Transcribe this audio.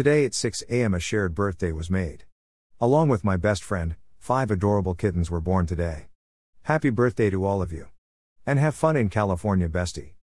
Today at 6 am, a shared birthday was made. Along with my best friend, five adorable kittens were born today. Happy birthday to all of you. And have fun in California, bestie.